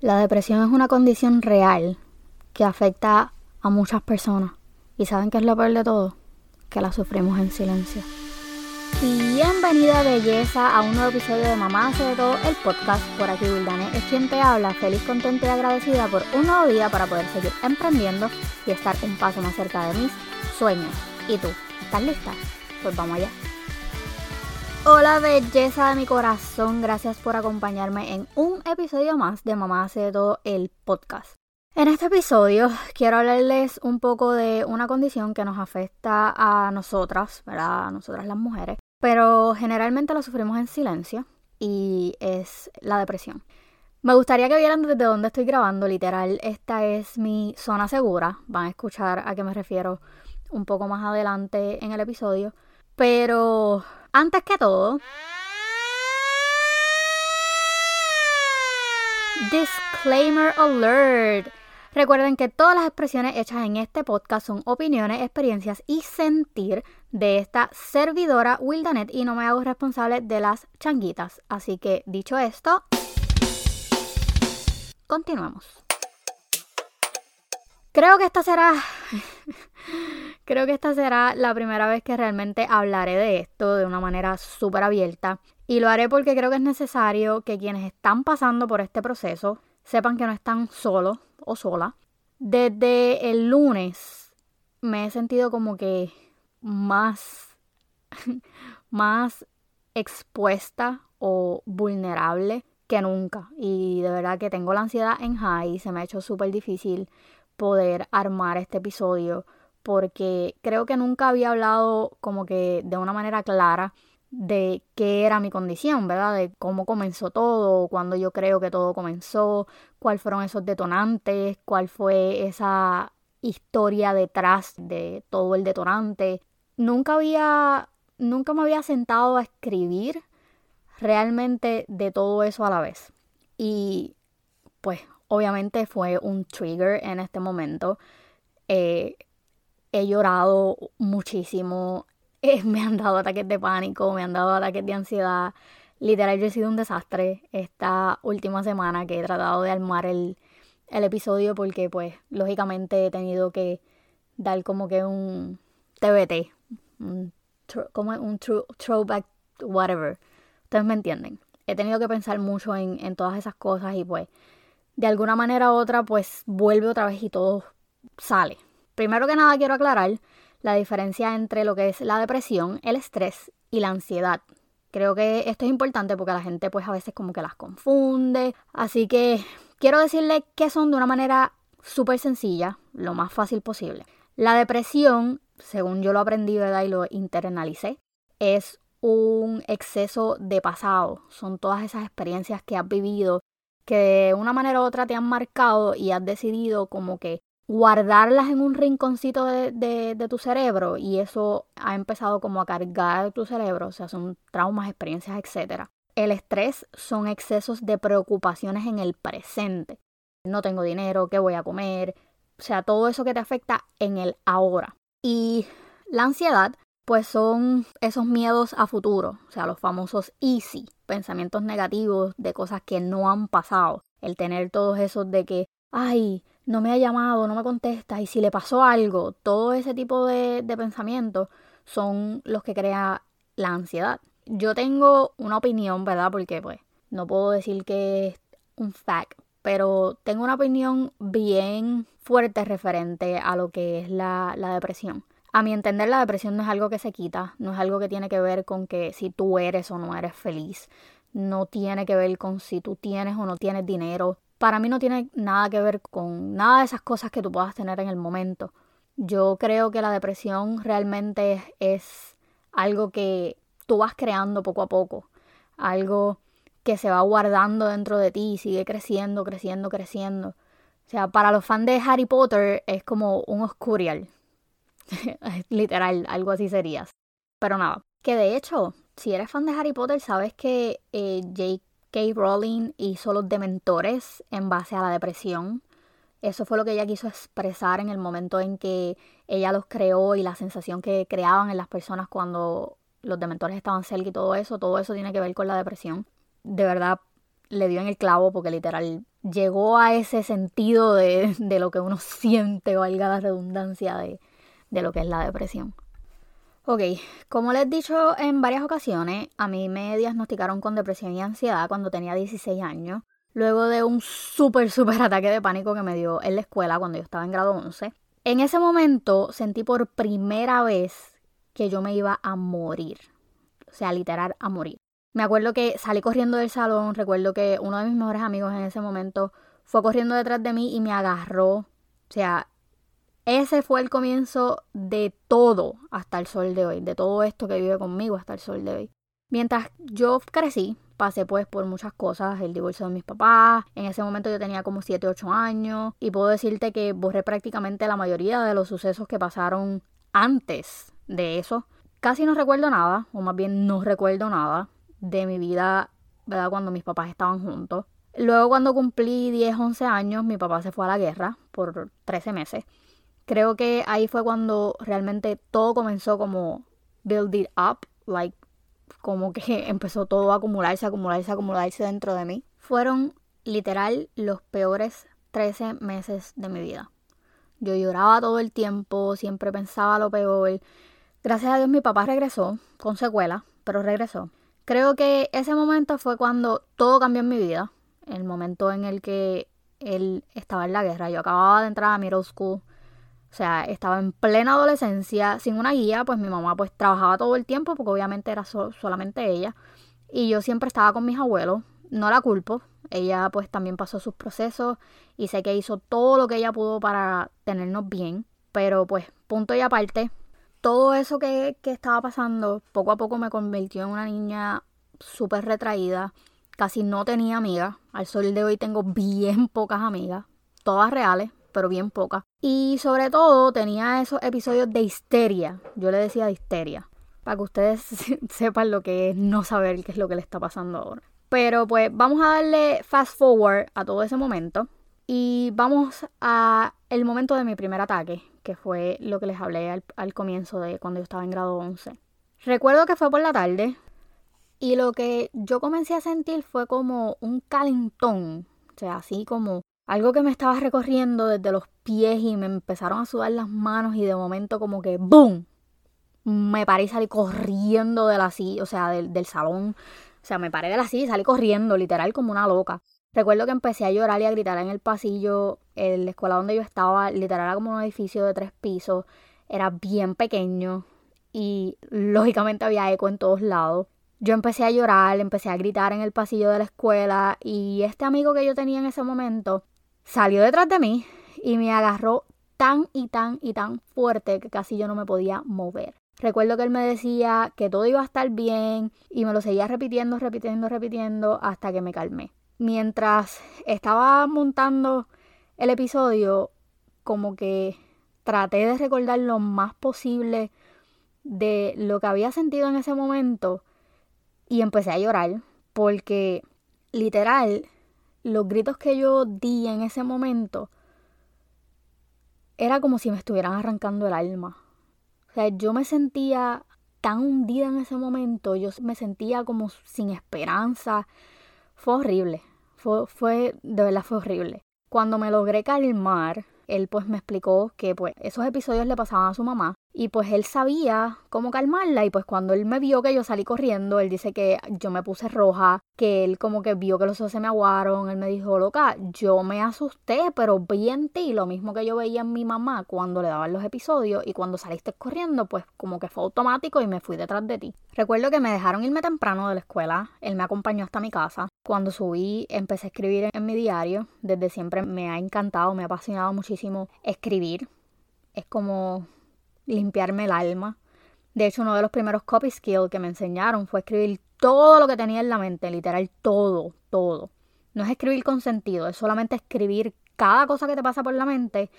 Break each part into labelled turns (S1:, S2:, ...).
S1: La depresión es una condición real que afecta a muchas personas. ¿Y saben qué es lo peor de todo? Que la sufrimos en silencio. Bienvenida belleza a un nuevo episodio de Mamá hace todo el podcast. Por aquí Wildane es quien te habla, feliz, contenta y agradecida por un nuevo día para poder seguir emprendiendo y estar un paso más cerca de mis sueños. ¿Y tú? ¿Estás lista? Pues vamos allá. Hola belleza de mi corazón, gracias por acompañarme en un episodio más de Mamá hace de todo el podcast. En este episodio quiero hablarles un poco de una condición que nos afecta a nosotras, ¿verdad? A nosotras las mujeres, pero generalmente la sufrimos en silencio y es la depresión. Me gustaría que vieran desde dónde estoy grabando, literal, esta es mi zona segura, van a escuchar a qué me refiero un poco más adelante en el episodio, pero antes que todo, disclaimer alert. Recuerden que todas las expresiones hechas en este podcast son opiniones, experiencias y sentir de esta servidora Wildanet y no me hago responsable de las changuitas. Así que dicho esto, continuamos. Creo que esta será Creo que esta será la primera vez que realmente hablaré de esto de una manera súper abierta. Y lo haré porque creo que es necesario que quienes están pasando por este proceso sepan que no están solos o sola. Desde el lunes me he sentido como que más, más expuesta o vulnerable que nunca. Y de verdad que tengo la ansiedad en high. Se me ha hecho súper difícil poder armar este episodio porque creo que nunca había hablado como que de una manera clara de qué era mi condición, ¿verdad? De cómo comenzó todo, cuándo yo creo que todo comenzó, cuáles fueron esos detonantes, cuál fue esa historia detrás de todo el detonante. Nunca había, nunca me había sentado a escribir realmente de todo eso a la vez. Y pues obviamente fue un trigger en este momento. Eh, he llorado muchísimo, eh, me han dado ataques de pánico, me han dado ataques de ansiedad. Literal, yo he sido un desastre esta última semana que he tratado de armar el, episodio porque pues lógicamente he tenido que dar como que un TBT, un, como un throwback, whatever. Ustedes me entienden. He tenido que pensar mucho en, en todas esas cosas y pues de alguna manera u otra pues vuelve otra vez y todo sale. Primero que nada quiero aclarar la diferencia entre lo que es la depresión, el estrés y la ansiedad. Creo que esto es importante porque la gente pues a veces como que las confunde. Así que quiero decirle que son de una manera súper sencilla, lo más fácil posible. La depresión, según yo lo aprendí ¿verdad? y lo internalicé, es un exceso de pasado. Son todas esas experiencias que has vivido que de una manera u otra te han marcado y has decidido como que guardarlas en un rinconcito de, tu cerebro y eso ha empezado como a cargar tu cerebro, o sea, son traumas, experiencias, etc. El estrés son excesos de preocupaciones en el presente. No tengo dinero, ¿qué voy a comer? O sea, todo eso que te afecta en el ahora. Y la ansiedad, pues son esos miedos a futuro, o sea, los famosos easy, pensamientos negativos de cosas que no han pasado. El tener todos esos de que, ay, no me ha llamado, no me contesta y si le pasó algo, todo ese tipo de, de pensamientos son los que crea la ansiedad. Yo tengo una opinión, ¿verdad? Porque pues no puedo decir que es un fact, pero tengo una opinión bien fuerte referente a lo que es la, la depresión. A mi entender, la depresión no es algo que se quita, no es algo que tiene que ver con que si tú eres o no eres feliz, no tiene que ver con si tú tienes o no tienes dinero, para mí no tiene nada que ver con nada de esas cosas que tú puedas tener en el momento. Yo creo que la depresión realmente es, algo que tú vas creando poco a poco, algo que se va guardando dentro de ti y sigue creciendo, creciendo, creciendo. O sea, para los fans de Harry Potter es como un oscurial. Literal, algo así serías. Pero nada, que de hecho, si eres fan de Harry Potter, sabes que eh, Kate Rowling hizo los dementores en base a la depresión. Eso fue lo que ella quiso expresar en el momento en que ella los creó y la sensación que creaban en las personas cuando los dementores estaban cerca y todo eso. Todo eso tiene que ver con la depresión. De verdad, le dio en el clavo porque literal llegó a ese sentido de, de lo que uno siente, valga la redundancia, de, de lo que es la depresión. Ok, como les he dicho en varias ocasiones, a mí me diagnosticaron con depresión y ansiedad cuando tenía 16 años, luego de un súper, súper ataque de pánico que me dio en la escuela cuando yo estaba en grado 11. En ese momento sentí por primera vez que yo me iba a morir, o sea, literal a morir. Me acuerdo que salí corriendo del salón, recuerdo que uno de mis mejores amigos en ese momento fue corriendo detrás de mí y me agarró, o sea, ese fue el comienzo de todo hasta el sol de hoy, de todo esto que vive conmigo hasta el sol de hoy. Mientras yo crecí, pasé pues por muchas cosas, el divorcio de mis papás, en ese momento yo tenía como 7, 8 años y puedo decirte que borré prácticamente la mayoría de los sucesos que pasaron antes de eso. Casi no recuerdo nada, o más bien no recuerdo nada de mi vida, ¿verdad? Cuando mis papás estaban juntos. Luego cuando cumplí 10, 11 años, mi papá se fue a la guerra por 13 meses creo que ahí fue cuando realmente todo comenzó como build it up, like como que empezó todo a acumularse, acumularse, acumularse dentro de mí. Fueron literal los peores 13 meses de mi vida. Yo lloraba todo el tiempo, siempre pensaba lo peor. Gracias a Dios mi papá regresó con secuela, pero regresó. Creo que ese momento fue cuando todo cambió en mi vida. El momento en el que él estaba en la guerra. Yo acababa de entrar a middle school. O sea, estaba en plena adolescencia, sin una guía, pues mi mamá pues trabajaba todo el tiempo porque obviamente era solamente ella. Y yo siempre estaba con mis abuelos, no la culpo, ella pues también pasó sus procesos y sé que hizo todo lo que ella pudo para tenernos bien, pero pues punto y aparte, todo eso que, que estaba pasando poco a poco me convirtió en una niña súper retraída, casi no tenía amigas, al sol de hoy tengo bien pocas amigas, todas reales, pero bien poca. Y sobre todo tenía esos episodios de histeria. Yo le decía de histeria. Para que ustedes sepan lo que es no saber qué es lo que le está pasando ahora. Pero pues vamos a darle fast forward a todo ese momento. Y vamos a el momento de mi primer ataque, que fue lo que les hablé al, al comienzo de cuando yo estaba en grado 11. Recuerdo que fue por la tarde y lo que yo comencé a sentir fue como un calentón, o sea, así como algo que me estaba recorriendo desde los pies y me empezaron a sudar las manos y de momento como que ¡boom! Me paré y salí corriendo de la silla, o sea, del, del salón. O sea, me paré de la silla y salí corriendo, literal, como una loca. Recuerdo que empecé a llorar y a gritar en el pasillo. En la escuela donde yo estaba, literal, era como un edificio de tres pisos. Era bien pequeño y lógicamente había eco en todos lados. Yo empecé a llorar, empecé a gritar en el pasillo de la escuela y este amigo que yo tenía en ese momento salió detrás de mí y me agarró tan y tan y tan fuerte que casi yo no me podía mover. Recuerdo que él me decía que todo iba a estar bien y me lo seguía repitiendo, repitiendo, repitiendo hasta que me calmé. Mientras estaba montando el episodio, como que traté de recordar lo más posible de lo que había sentido en ese momento y empecé a llorar porque literal los gritos que yo di en ese momento era como si me estuvieran arrancando el alma. O sea, yo me sentía tan hundida en ese momento, yo me sentía como sin esperanza. Fue horrible, fue, fue de verdad fue horrible. Cuando me logré calmar, él pues me explicó que pues esos episodios le pasaban a su mamá y pues él sabía cómo calmarla y pues cuando él me vio que yo salí corriendo, él dice que yo me puse roja, que él como que vio que los ojos se me aguaron, él me dijo, loca, yo me asusté, pero vi en ti lo mismo que yo veía en mi mamá cuando le daban los episodios y cuando saliste corriendo, pues como que fue automático y me fui detrás de ti. Recuerdo que me dejaron irme temprano de la escuela, él me acompañó hasta mi casa. Cuando subí empecé a escribir en mi diario, desde siempre me ha encantado, me ha apasionado muchísimo escribir. Es como limpiarme el alma. De hecho, uno de los primeros copy skills que me enseñaron fue escribir todo lo que tenía en la mente, literal todo, todo. No es escribir con sentido, es solamente escribir cada cosa que te pasa por la mente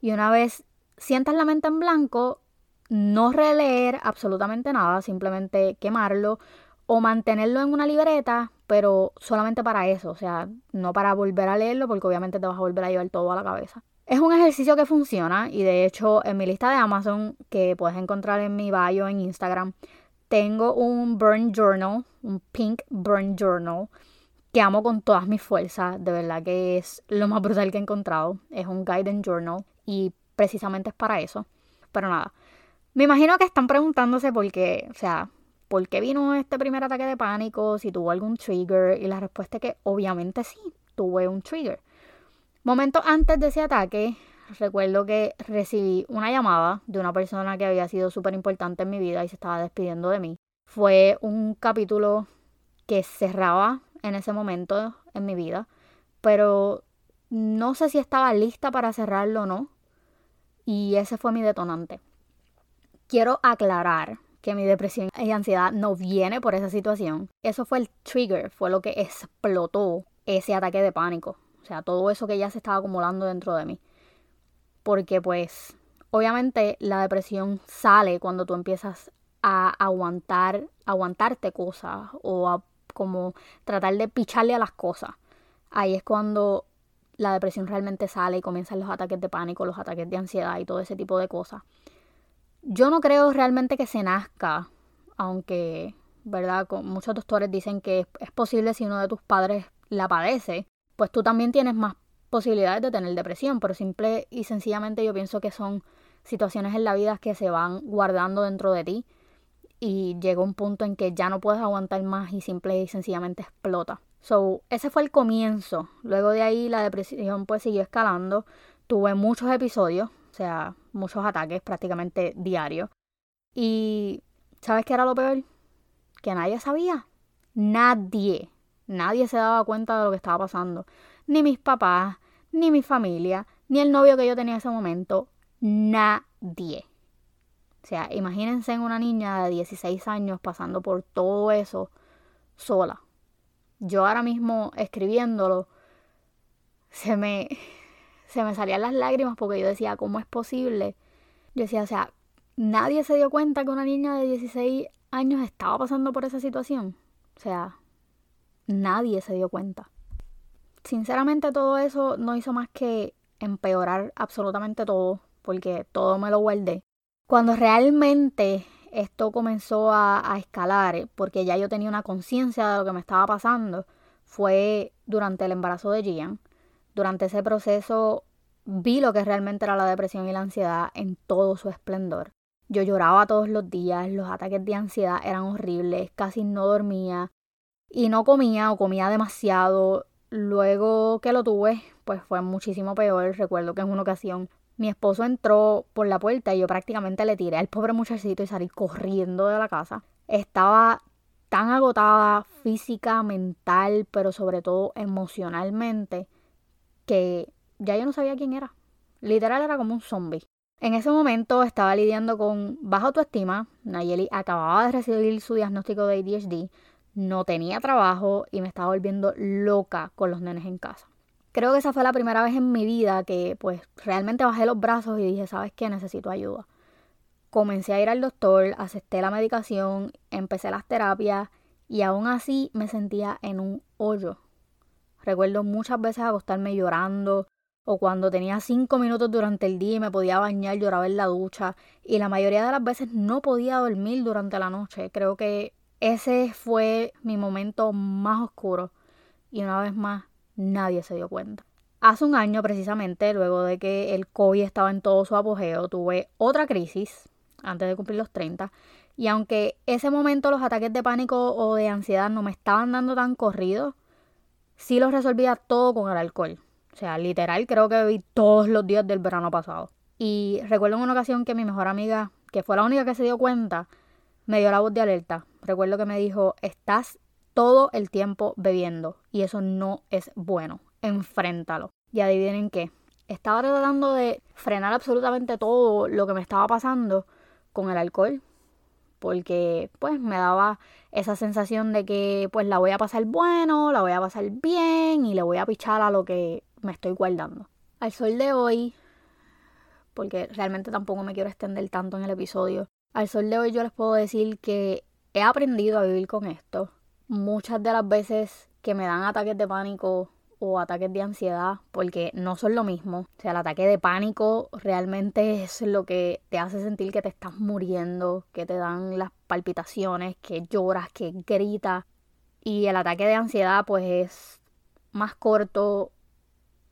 S1: y una vez sientas la mente en blanco, no releer absolutamente nada, simplemente quemarlo o mantenerlo en una libreta, pero solamente para eso, o sea, no para volver a leerlo porque obviamente te vas a volver a llevar todo a la cabeza. Es un ejercicio que funciona y de hecho en mi lista de Amazon que puedes encontrar en mi bio en Instagram tengo un burn journal, un pink burn journal que amo con todas mis fuerzas, de verdad que es lo más brutal que he encontrado. Es un guidance journal y precisamente es para eso. Pero nada, me imagino que están preguntándose por qué, o sea, ¿por qué vino este primer ataque de pánico? Si tuvo algún trigger. Y la respuesta es que obviamente sí, tuve un trigger. Momentos antes de ese ataque, recuerdo que recibí una llamada de una persona que había sido súper importante en mi vida y se estaba despidiendo de mí. Fue un capítulo que cerraba en ese momento en mi vida, pero no sé si estaba lista para cerrarlo o no. Y ese fue mi detonante. Quiero aclarar que mi depresión y ansiedad no viene por esa situación. Eso fue el trigger, fue lo que explotó ese ataque de pánico. Sea, todo eso que ya se estaba acumulando dentro de mí. Porque pues, obviamente la depresión sale cuando tú empiezas a aguantar, aguantarte cosas o a como tratar de picharle a las cosas. Ahí es cuando la depresión realmente sale y comienzan los ataques de pánico, los ataques de ansiedad y todo ese tipo de cosas. Yo no creo realmente que se nazca, aunque, ¿verdad? muchos doctores dicen que es posible si uno de tus padres la padece, pues tú también tienes más posibilidades de tener depresión, pero simple y sencillamente yo pienso que son situaciones en la vida que se van guardando dentro de ti y llega un punto en que ya no puedes aguantar más y simple y sencillamente explota. So, ese fue el comienzo. Luego de ahí la depresión pues siguió escalando. Tuve muchos episodios, o sea, muchos ataques prácticamente diarios. Y ¿sabes qué era lo peor? Que nadie sabía. Nadie. Nadie se daba cuenta de lo que estaba pasando. Ni mis papás, ni mi familia, ni el novio que yo tenía en ese momento. Nadie. O sea, imagínense en una niña de 16 años pasando por todo eso sola. Yo ahora mismo escribiéndolo, se me, se me salían las lágrimas porque yo decía, ¿cómo es posible? Yo decía, o sea, nadie se dio cuenta que una niña de 16 años estaba pasando por esa situación. O sea, nadie se dio cuenta. Sinceramente todo eso no hizo más que empeorar absolutamente todo, porque todo me lo guardé. Cuando realmente esto comenzó a, escalar, porque ya yo tenía una conciencia de lo que me estaba pasando, fue durante el embarazo de Gian. Durante ese proceso vi lo que realmente era la depresión y la ansiedad en todo su esplendor. Yo lloraba todos los días, los ataques de ansiedad eran horribles, casi no dormía y no comía o comía demasiado. Luego que lo tuve, pues fue muchísimo peor. Recuerdo que en una ocasión mi esposo entró por la puerta y yo prácticamente le tiré al pobre muchachito y salí corriendo de la casa. Estaba tan agotada física, mental, pero sobre todo emocionalmente, que ya yo no sabía quién era. Literal era como un zombie. En ese momento estaba lidiando con baja autoestima. Nayeli acababa de recibir su diagnóstico de ADHD, no tenía trabajo y me estaba volviendo loca con los nenes en casa creo que esa fue la primera vez en mi vida que pues realmente bajé los brazos y dije, ¿sabes qué? Necesito ayuda. Comencé a ir al doctor, acepté la medicación, empecé las terapias y aún así me sentía en un hoyo. Recuerdo muchas veces acostarme llorando o cuando tenía cinco minutos durante el día y me podía bañar, lloraba en la ducha y la mayoría de las veces no podía dormir durante la noche. Creo que ese fue mi momento más oscuro y una vez más nadie se dio cuenta. Hace un año precisamente, luego de que el COVID estaba en todo su apogeo, tuve otra crisis antes de cumplir los 30 y aunque ese momento los ataques de pánico o de ansiedad no me estaban dando tan corrido, sí los resolvía todo con el alcohol. O sea, literal creo que bebí todos los días del verano pasado. Y recuerdo en una ocasión que mi mejor amiga, que fue la única que se dio cuenta, me dio la voz de alerta. Recuerdo que me dijo, estás todo el tiempo bebiendo y eso no es bueno. Enfréntalo. Y adivinen qué. Estaba tratando de frenar absolutamente todo lo que me estaba pasando con el alcohol. Porque pues me daba esa sensación de que pues la voy a pasar bueno, la voy a pasar bien y le voy a pichar a lo que me estoy guardando. Al sol de hoy, porque realmente tampoco me quiero extender tanto en el episodio, al sol de hoy yo les puedo decir que he aprendido a vivir con esto muchas de las veces que me dan ataques de pánico o ataques de ansiedad, porque no son lo mismo. O sea, el ataque de pánico realmente es lo que te hace sentir que te estás muriendo, que te dan las palpitaciones, que lloras, que gritas. Y el ataque de ansiedad pues es más corto.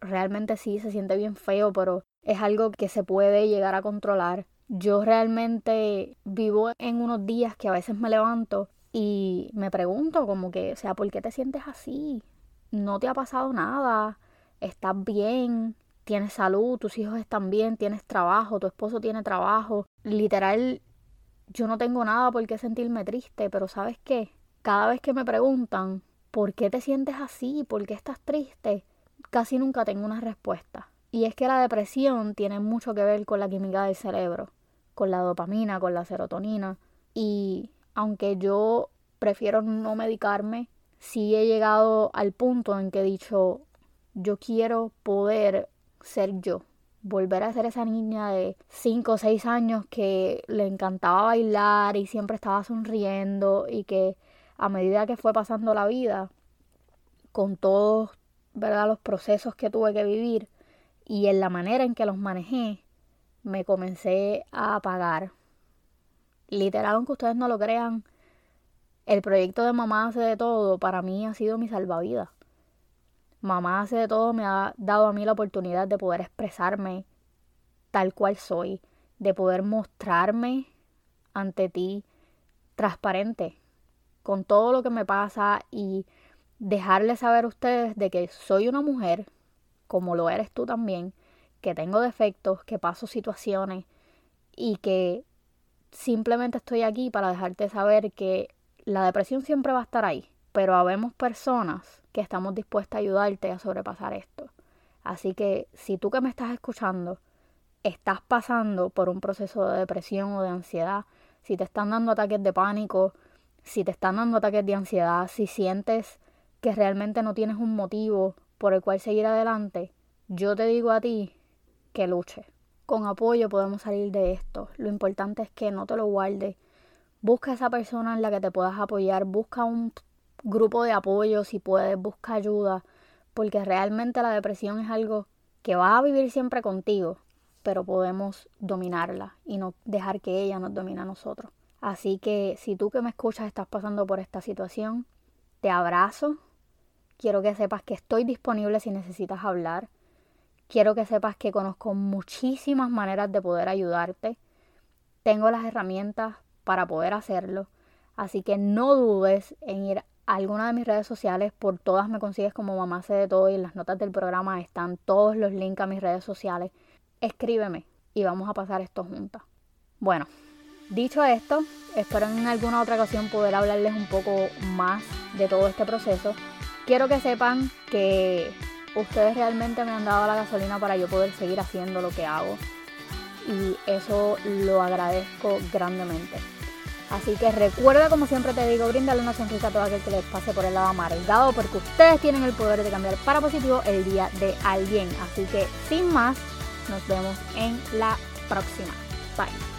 S1: Realmente sí se siente bien feo, pero es algo que se puede llegar a controlar. Yo realmente vivo en unos días que a veces me levanto y me pregunto como que, o sea, ¿por qué te sientes así? No te ha pasado nada, estás bien, tienes salud, tus hijos están bien, tienes trabajo, tu esposo tiene trabajo. Literal, yo no tengo nada por qué sentirme triste, pero ¿sabes qué? Cada vez que me preguntan, ¿por qué te sientes así? ¿Por qué estás triste? Casi nunca tengo una respuesta. Y es que la depresión tiene mucho que ver con la química del cerebro, con la dopamina, con la serotonina. Y aunque yo prefiero no medicarme, sí he llegado al punto en que he dicho, yo quiero poder ser yo, volver a ser esa niña de 5 o 6 años que le encantaba bailar y siempre estaba sonriendo y que a medida que fue pasando la vida, con todos ¿verdad? los procesos que tuve que vivir, y en la manera en que los manejé, me comencé a apagar. Literal, aunque ustedes no lo crean, el proyecto de Mamá hace de todo para mí ha sido mi salvavidas. Mamá hace de todo me ha dado a mí la oportunidad de poder expresarme tal cual soy, de poder mostrarme ante ti transparente con todo lo que me pasa y dejarles saber a ustedes de que soy una mujer como lo eres tú también, que tengo defectos, que paso situaciones y que simplemente estoy aquí para dejarte saber que la depresión siempre va a estar ahí, pero habemos personas que estamos dispuestas a ayudarte a sobrepasar esto. Así que si tú que me estás escuchando estás pasando por un proceso de depresión o de ansiedad, si te están dando ataques de pánico, si te están dando ataques de ansiedad, si sientes que realmente no tienes un motivo por el cual seguir adelante, yo te digo a ti que luche. Con apoyo podemos salir de esto. Lo importante es que no te lo guardes. Busca esa persona en la que te puedas apoyar. Busca un grupo de apoyo si puedes. Busca ayuda. Porque realmente la depresión es algo que va a vivir siempre contigo. Pero podemos dominarla y no dejar que ella nos domine a nosotros. Así que si tú que me escuchas estás pasando por esta situación, te abrazo, Quiero que sepas que estoy disponible si necesitas hablar. Quiero que sepas que conozco muchísimas maneras de poder ayudarte. Tengo las herramientas para poder hacerlo. Así que no dudes en ir a alguna de mis redes sociales. Por todas me consigues como mamá sé de todo y en las notas del programa están todos los links a mis redes sociales. Escríbeme y vamos a pasar esto juntas. Bueno, dicho esto, espero en alguna otra ocasión poder hablarles un poco más de todo este proceso quiero que sepan que ustedes realmente me han dado la gasolina para yo poder seguir haciendo lo que hago. Y eso lo agradezco grandemente. Así que recuerda, como siempre te digo, brindarle una sonrisa a todo aquel que les pase por el lado amargado, porque ustedes tienen el poder de cambiar para positivo el día de alguien. Así que, sin más, nos vemos en la próxima. Bye.